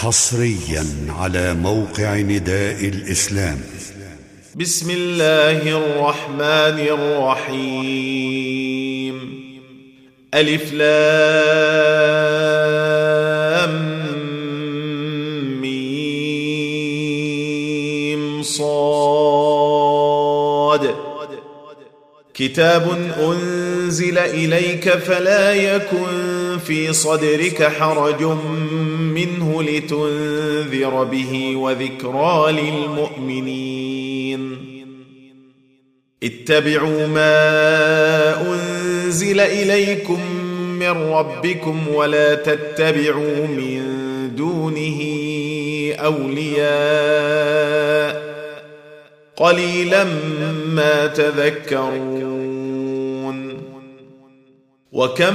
حصريا على موقع نداء الإسلام. بسم الله الرحمن الرحيم. ألف لام ميم صاد. كتاب أنزل إليك فلا يكن في صدرك حرج منه لتنذر به وذكرى للمؤمنين. اتبعوا ما أنزل إليكم من ربكم ولا تتبعوا من دونه أولياء. قليلا ما تذكرون. وكم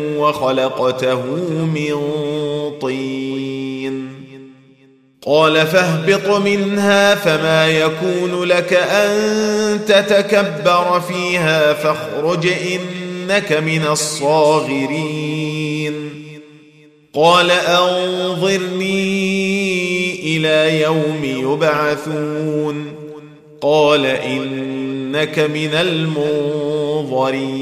وخلقته من طين. قال فاهبط منها فما يكون لك أن تتكبر فيها فاخرج إنك من الصاغرين. قال أنظرني إلى يوم يبعثون. قال إنك من المنظرين.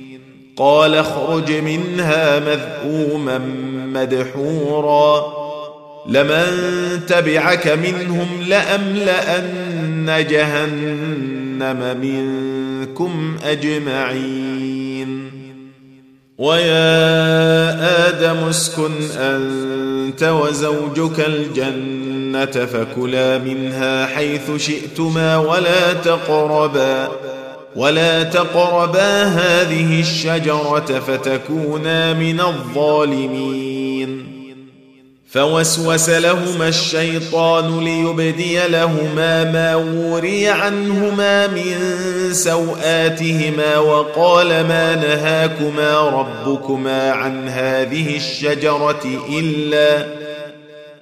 قال اخرج منها مذءوما مدحورا. لمن تبعك منهم لأملأن جهنم منكم أجمعين. ويا آدم اسكن أنت وزوجك الجنة فكلا منها حيث شئتما ولا تقربا. ولا تقربا هذه الشجره فتكونا من الظالمين فوسوس لهما الشيطان ليبدي لهما ما وري عنهما من سواتهما وقال ما نهاكما ربكما عن هذه الشجره الا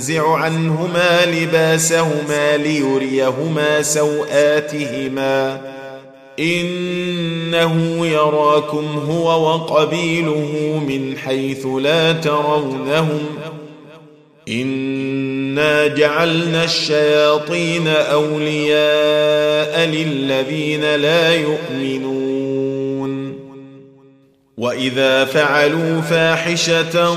ينزع عنهما لباسهما ليريهما سوآتهما. إنه يراكم هو وقبيله من حيث لا ترونهم. إنا جعلنا الشياطين أولياء للذين لا يؤمنون. وإذا فعلوا فاحشة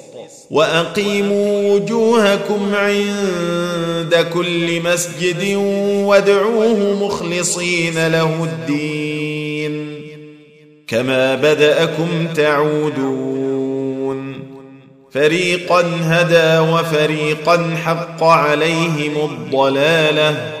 وأقيموا وجوهكم عند كل مسجد وادعوه مخلصين له الدين. كما بدأكم تعودون. فريقا هدى وفريقا حق عليهم الضلالة.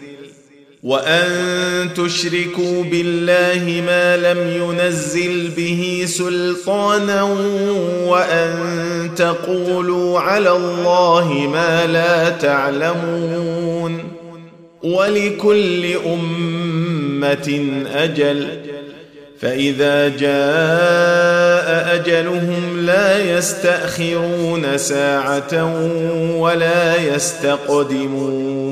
وأن تشركوا بالله ما لم ينزل به سلطانا وأن تقولوا على الله ما لا تعلمون ولكل أمة أجل فإذا جاء أجلهم لا يستأخرون ساعة ولا يستقدمون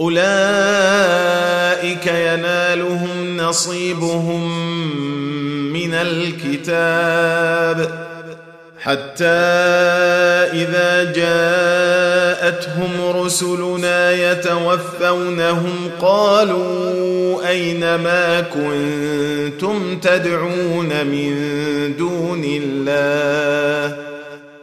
أولئك ينالهم نصيبهم من الكتاب حتى إذا جاءتهم رسلنا يتوفونهم قالوا أين ما كنتم تدعون من دون الله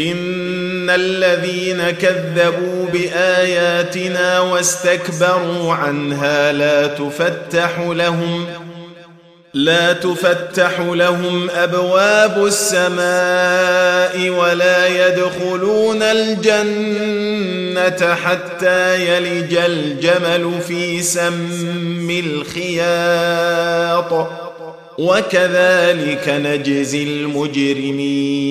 ان الذين كذبوا باياتنا واستكبروا عنها لا تفتح لهم لا تفتح لهم ابواب السماء ولا يدخلون الجنه حتى يلج الجمل في سم الخياط وكذلك نجزي المجرمين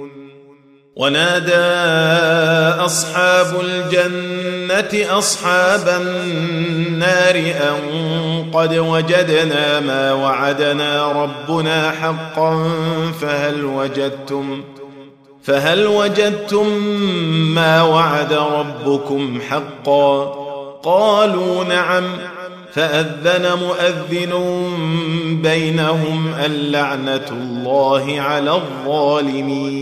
ونادى أصحاب الجنة أصحاب النار أن قد وجدنا ما وعدنا ربنا حقا فهل وجدتم فهل وجدتم ما وعد ربكم حقا قالوا نعم فأذن مؤذن بينهم اللعنة الله على الظالمين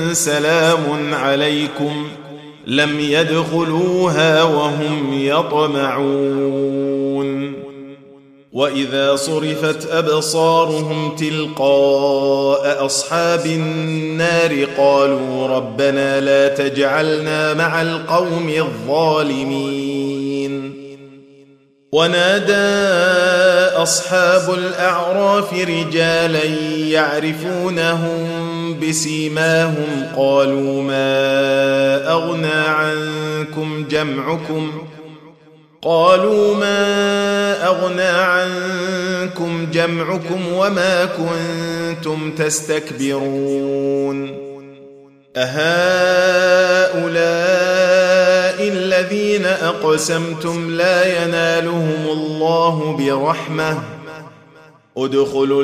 سلام عليكم. لم يدخلوها وهم يطمعون. وإذا صرفت أبصارهم تلقاء أصحاب النار قالوا ربنا لا تجعلنا مع القوم الظالمين. ونادى أصحاب الأعراف رجالا يعرفونهم بسيماهم قالوا ما أغنى عنكم جمعكم قالوا ما أغنى عنكم جمعكم وما كنتم تستكبرون أهؤلاء الذين أقسمتم لا ينالهم الله برحمة ادخلوا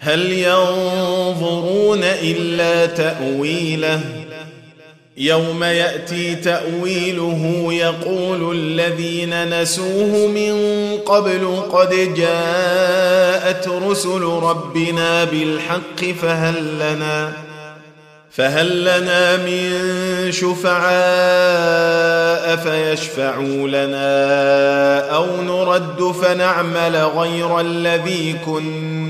هل ينظرون إلا تأويله؟ يوم يأتي تأويله يقول الذين نسوه من قبل قد جاءت رسل ربنا بالحق فهل لنا فهل لنا من شفعاء فيشفعوا لنا أو نرد فنعمل غير الذي كنا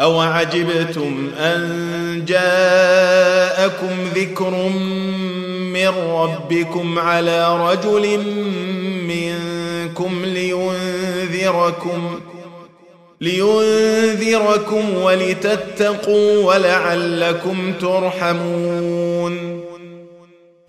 أوعجبتم أن جاءكم ذكر من ربكم على رجل منكم لينذركم لينذركم ولتتقوا ولعلكم ترحمون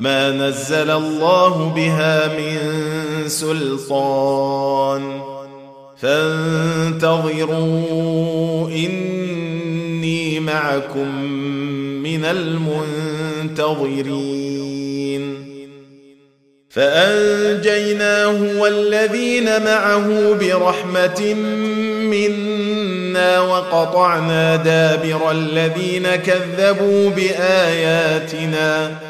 ما نزل الله بها من سلطان. فانتظروا إني معكم من المنتظرين. فأنجيناه والذين معه برحمة منا وقطعنا دابر الذين كذبوا بآياتنا.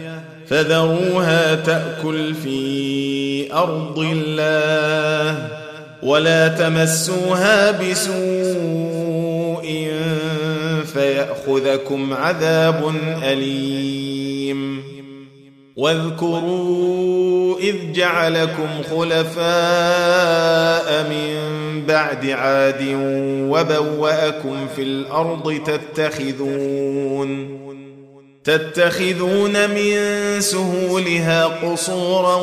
فذروها تأكل في أرض الله ولا تمسوها بسوء فيأخذكم عذاب أليم. واذكروا إذ جعلكم خلفاء من بعد عاد وبوأكم في الأرض تتخذون تتخذون من سهولها قصورا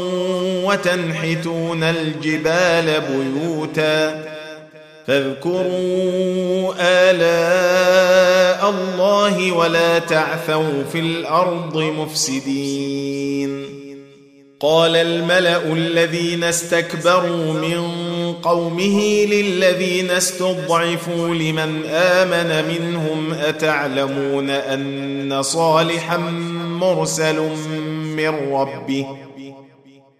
وتنحتون الجبال بيوتا فاذكروا آلاء الله ولا تعثوا في الأرض مفسدين. قال الملأ الذين استكبروا من قومه للذين استضعفوا لمن آمن منهم أتعلمون أن صالحا مرسل من ربه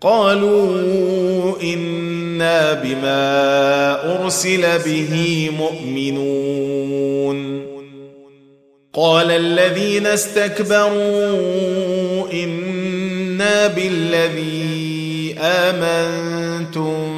قالوا إنا بما أرسل به مؤمنون قال الذين استكبروا إنا بالذي آمنتم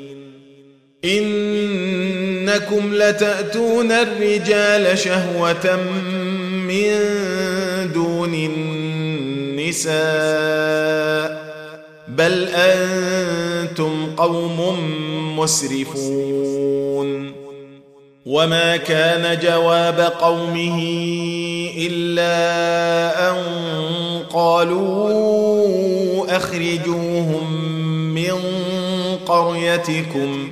إنكم لتأتون الرجال شهوة من دون النساء بل أنتم قوم مسرفون. وما كان جواب قومه إلا أن قالوا أخرجوهم من قريتكم.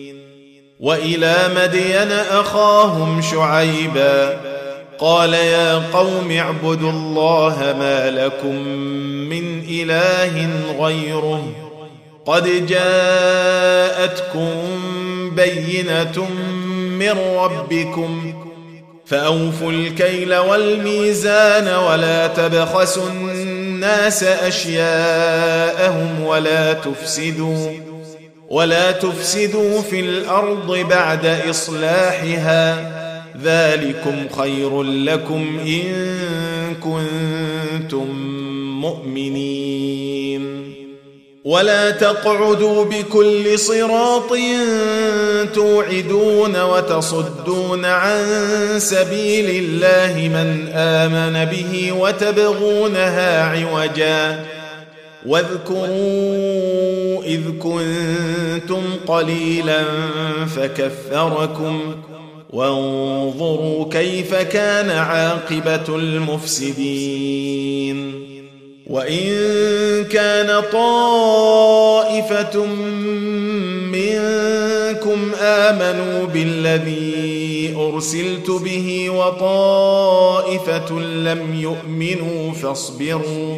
وإلى مدين أخاهم شعيبا. قال يا قوم اعبدوا الله ما لكم من إله غيره. قد جاءتكم بينة من ربكم. فأوفوا الكيل والميزان ولا تبخسوا الناس أشياءهم ولا تفسدوا. ولا تفسدوا في الأرض بعد إصلاحها ذلكم خير لكم إن كنتم مؤمنين. ولا تقعدوا بكل صراط توعدون وتصدون عن سبيل الله من آمن به وتبغونها عوجا. واذكروا إذ كنتم قليلا فكثركم وانظروا كيف كان عاقبة المفسدين وإن كان طائفة منكم آمنوا بالذي أرسلت به وطائفة لم يؤمنوا فاصبروا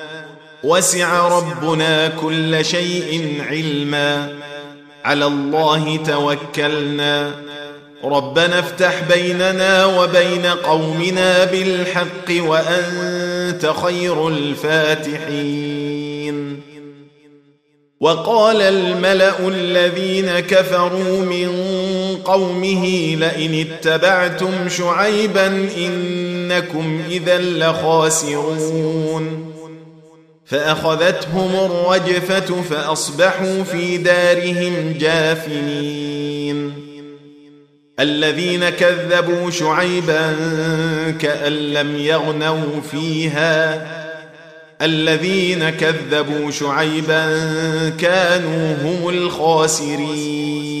وسع ربنا كل شيء علما. على الله توكلنا. ربنا افتح بيننا وبين قومنا بالحق وأنت خير الفاتحين. وقال الملأ الذين كفروا من قومه لئن اتبعتم شعيبا إنكم إذا لخاسرون. فأخذتهم الرجفة فأصبحوا في دارهم جاثمين الذين كذبوا شعيبا كأن لم يغنوا فيها. الذين كذبوا شعيبا كانوا هم الخاسرين.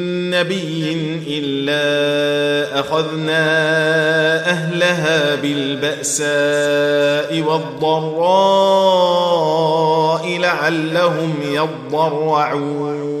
نبي الا اخذنا اهلها بالباساء والضراء لعلهم يضرعون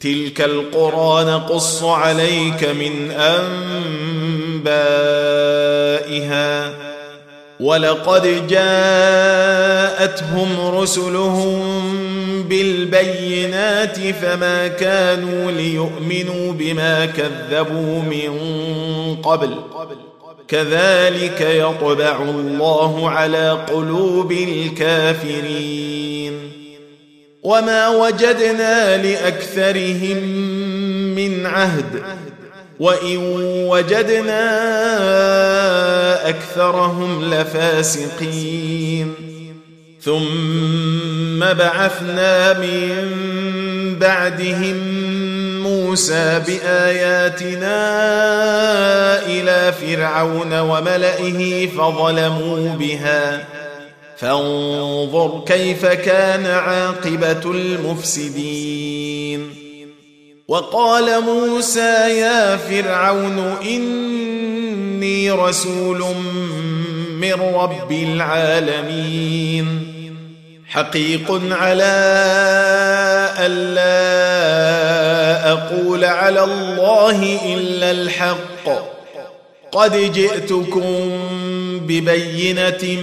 تلك القرى نقص عليك من أنبائها ولقد جاءتهم رسلهم بالبينات فما كانوا ليؤمنوا بما كذبوا من قبل كذلك يطبع الله على قلوب الكافرين وما وجدنا لاكثرهم من عهد وان وجدنا اكثرهم لفاسقين ثم بعثنا من بعدهم موسى باياتنا إلى فرعون وملئه فظلموا بها فانظر كيف كان عاقبة المفسدين. وقال موسى يا فرعون إني رسول من رب العالمين. حقيق على الا أقول على الله إلا الحق. قد جئتكم ببينة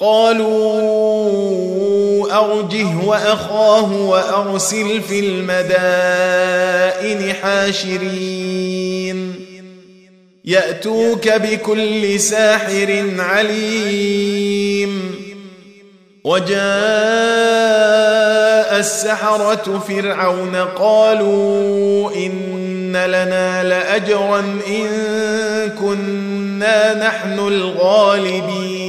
قالوا أرجه وأخاه وأرسل في المدائن حاشرين. يأتوك بكل ساحر عليم. وجاء السحرة فرعون قالوا إن لنا لأجرا إن كنا نحن الغالبين.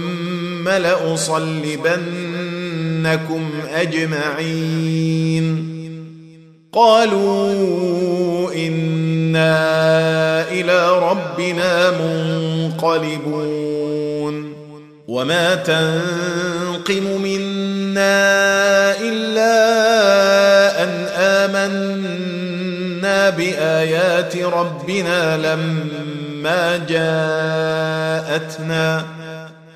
لأصلبنكم أجمعين. قالوا إنا إلى ربنا منقلبون. وما تنقم منا إلا أن آمنا بآيات ربنا لما جاءتنا.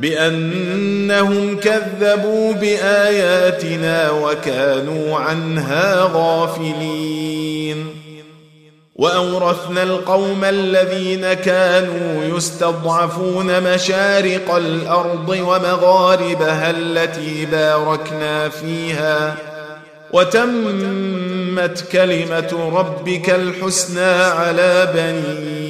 بأنهم كذبوا بآياتنا وكانوا عنها غافلين. وأورثنا القوم الذين كانوا يستضعفون مشارق الأرض ومغاربها التي باركنا فيها. وتمت كلمة ربك الحسنى على بني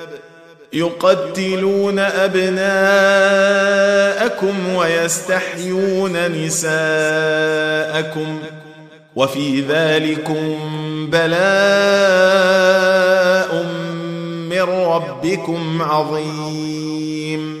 يقتلون أبناءكم ويستحيون نساءكم وفي ذلكم بلاء من ربكم عظيم.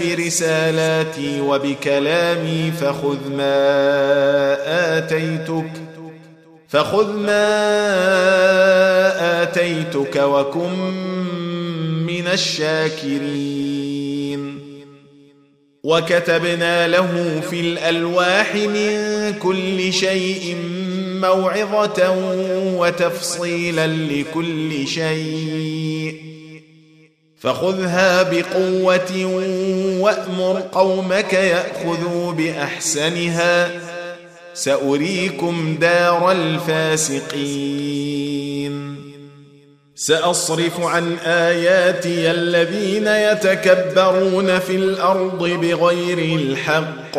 برسالاتي وبكلامي فخذ ما آتيتك فخذ ما آتيتك وكن من الشاكرين. وكتبنا له في الألواح من كل شيء موعظة وتفصيلا لكل شيء. فخذها بقوة وأمر قومك يأخذوا بأحسنها. سأريكم دار الفاسقين. سأصرف عن آياتي الذين يتكبرون في الأرض بغير الحق.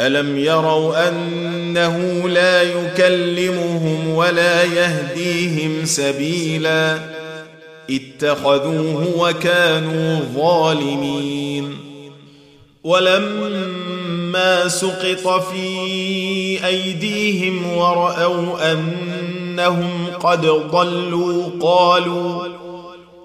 الم يروا انه لا يكلمهم ولا يهديهم سبيلا اتخذوه وكانوا ظالمين ولما سقط في ايديهم وراوا انهم قد ضلوا قالوا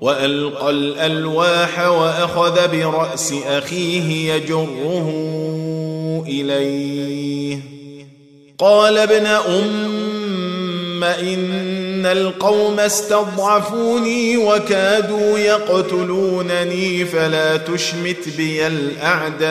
وألقى الألواح وأخذ برأس أخيه يجره إليه. قال ابن أم إن القوم استضعفوني وكادوا يقتلونني فلا تشمت بي الأعداء.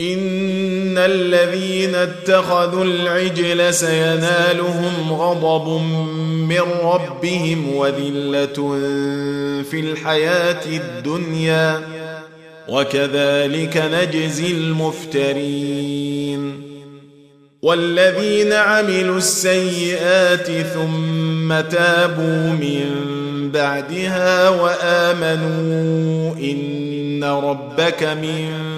إن الذين اتخذوا العجل سينالهم غضب من ربهم وذلة في الحياة الدنيا وكذلك نجزي المفترين والذين عملوا السيئات ثم تابوا من بعدها وآمنوا إن ربك من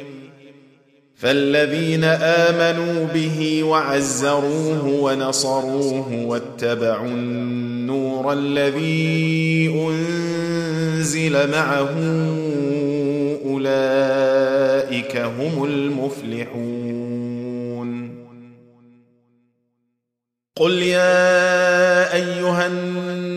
فالذين آمنوا به وعزروه ونصروه واتبعوا النور الذي أنزل معه أولئك هم المفلحون. قل يا أيها الناس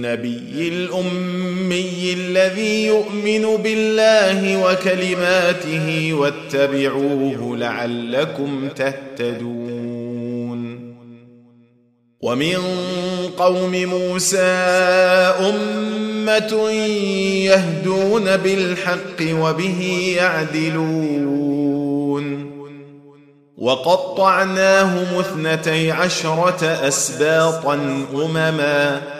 النبي الأمي الذي يؤمن بالله وكلماته واتبعوه لعلكم تهتدون. ومن قوم موسى أمة يهدون بالحق وبه يعدلون. وقطعناهم اثنتي عشرة أسباطا أمما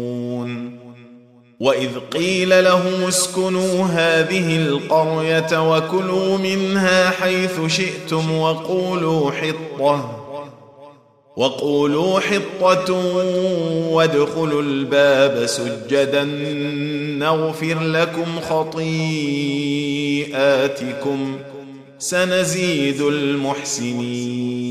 واذ قيل لهم اسكنوا هذه القريه وكلوا منها حيث شئتم وقولوا حطه وقولوا حطة وادخلوا الباب سجدا نغفر لكم خطيئاتكم سنزيد المحسنين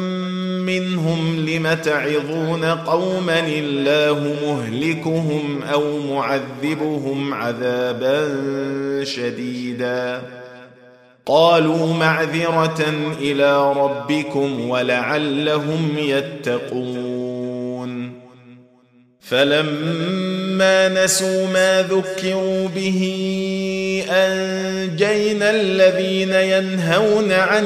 منهم لم تعظون قوما الله مهلكهم أو معذبهم عذابا شديدا. قالوا معذرة إلى ربكم ولعلهم يتقون. فلما نسوا ما ذكروا به أنجينا الذين ينهون عن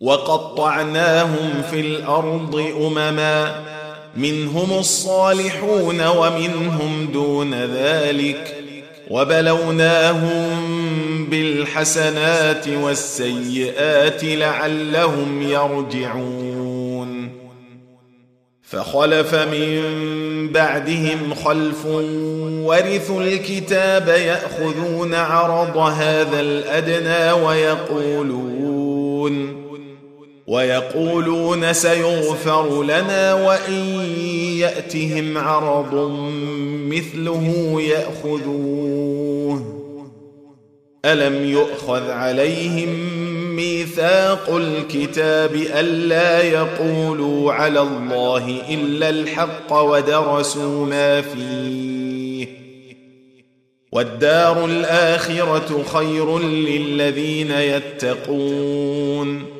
وقطعناهم في الأرض أمما منهم الصالحون ومنهم دون ذلك وبلوناهم بالحسنات والسيئات لعلهم يرجعون فخلف من بعدهم خلف ورثوا الكتاب يأخذون عرض هذا الأدنى ويقولون ويقولون سيغفر لنا وإن يأتهم عرض مثله يأخذوه. ألم يؤخذ عليهم ميثاق الكتاب ألا يقولوا على الله إلا الحق ودرسوا ما فيه. والدار الآخرة خير للذين يتقون.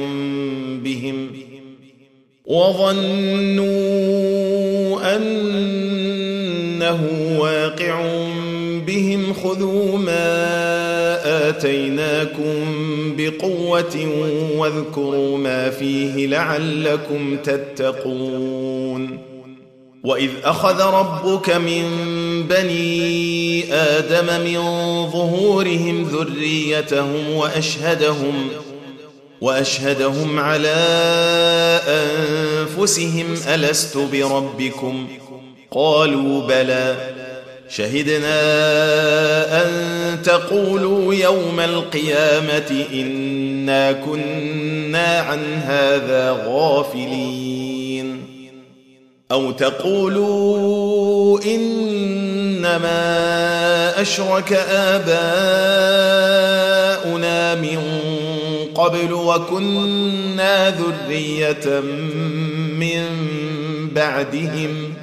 وظنوا أنه واقع بهم خذوا ما آتيناكم بقوة واذكروا ما فيه لعلكم تتقون وإذ أخذ ربك من بني آدم من ظهورهم ذريتهم وأشهدهم وأشهدهم على أنفسهم ألست بربكم؟ قالوا بلى. شهدنا أن تقولوا يوم القيامة إنا كنا عن هذا غافلين. أو تقولوا إنما أشرك آباؤنا من قبل وكنا ذرية من بعدهم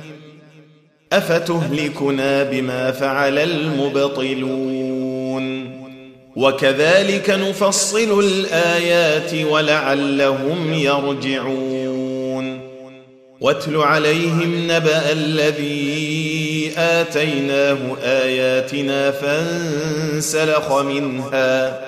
أفتهلكنا بما فعل المبطلون وكذلك نفصل الآيات ولعلهم يرجعون واتل عليهم نبأ الذي آتيناه آياتنا فانسلخ منها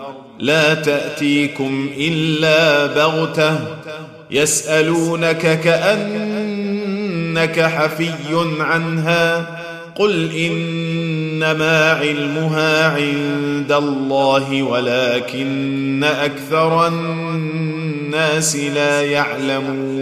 لا تأتيكم إلا بغتة. يسألونك كأنك حفي عنها. قل إنما علمها عند الله ولكن أكثر الناس لا يعلمون.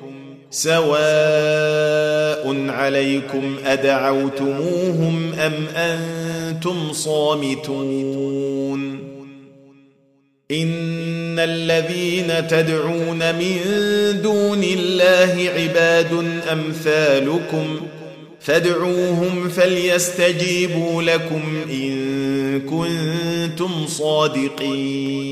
سواء عليكم أدعوتموهم أم أنتم صامتون إن الذين تدعون من دون الله عباد أمثالكم فادعوهم فليستجيبوا لكم إن كنتم صادقين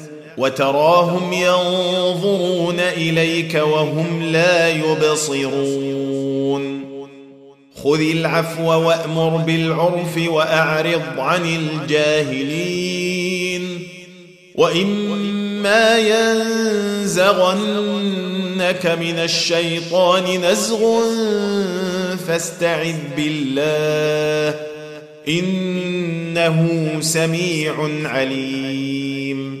وتراهم ينظرون إليك وهم لا يبصرون. خذ العفو وأمر بالعرف وأعرض عن الجاهلين. وإما ينزغنك من الشيطان نزغ فاستعذ بالله إنه سميع عليم.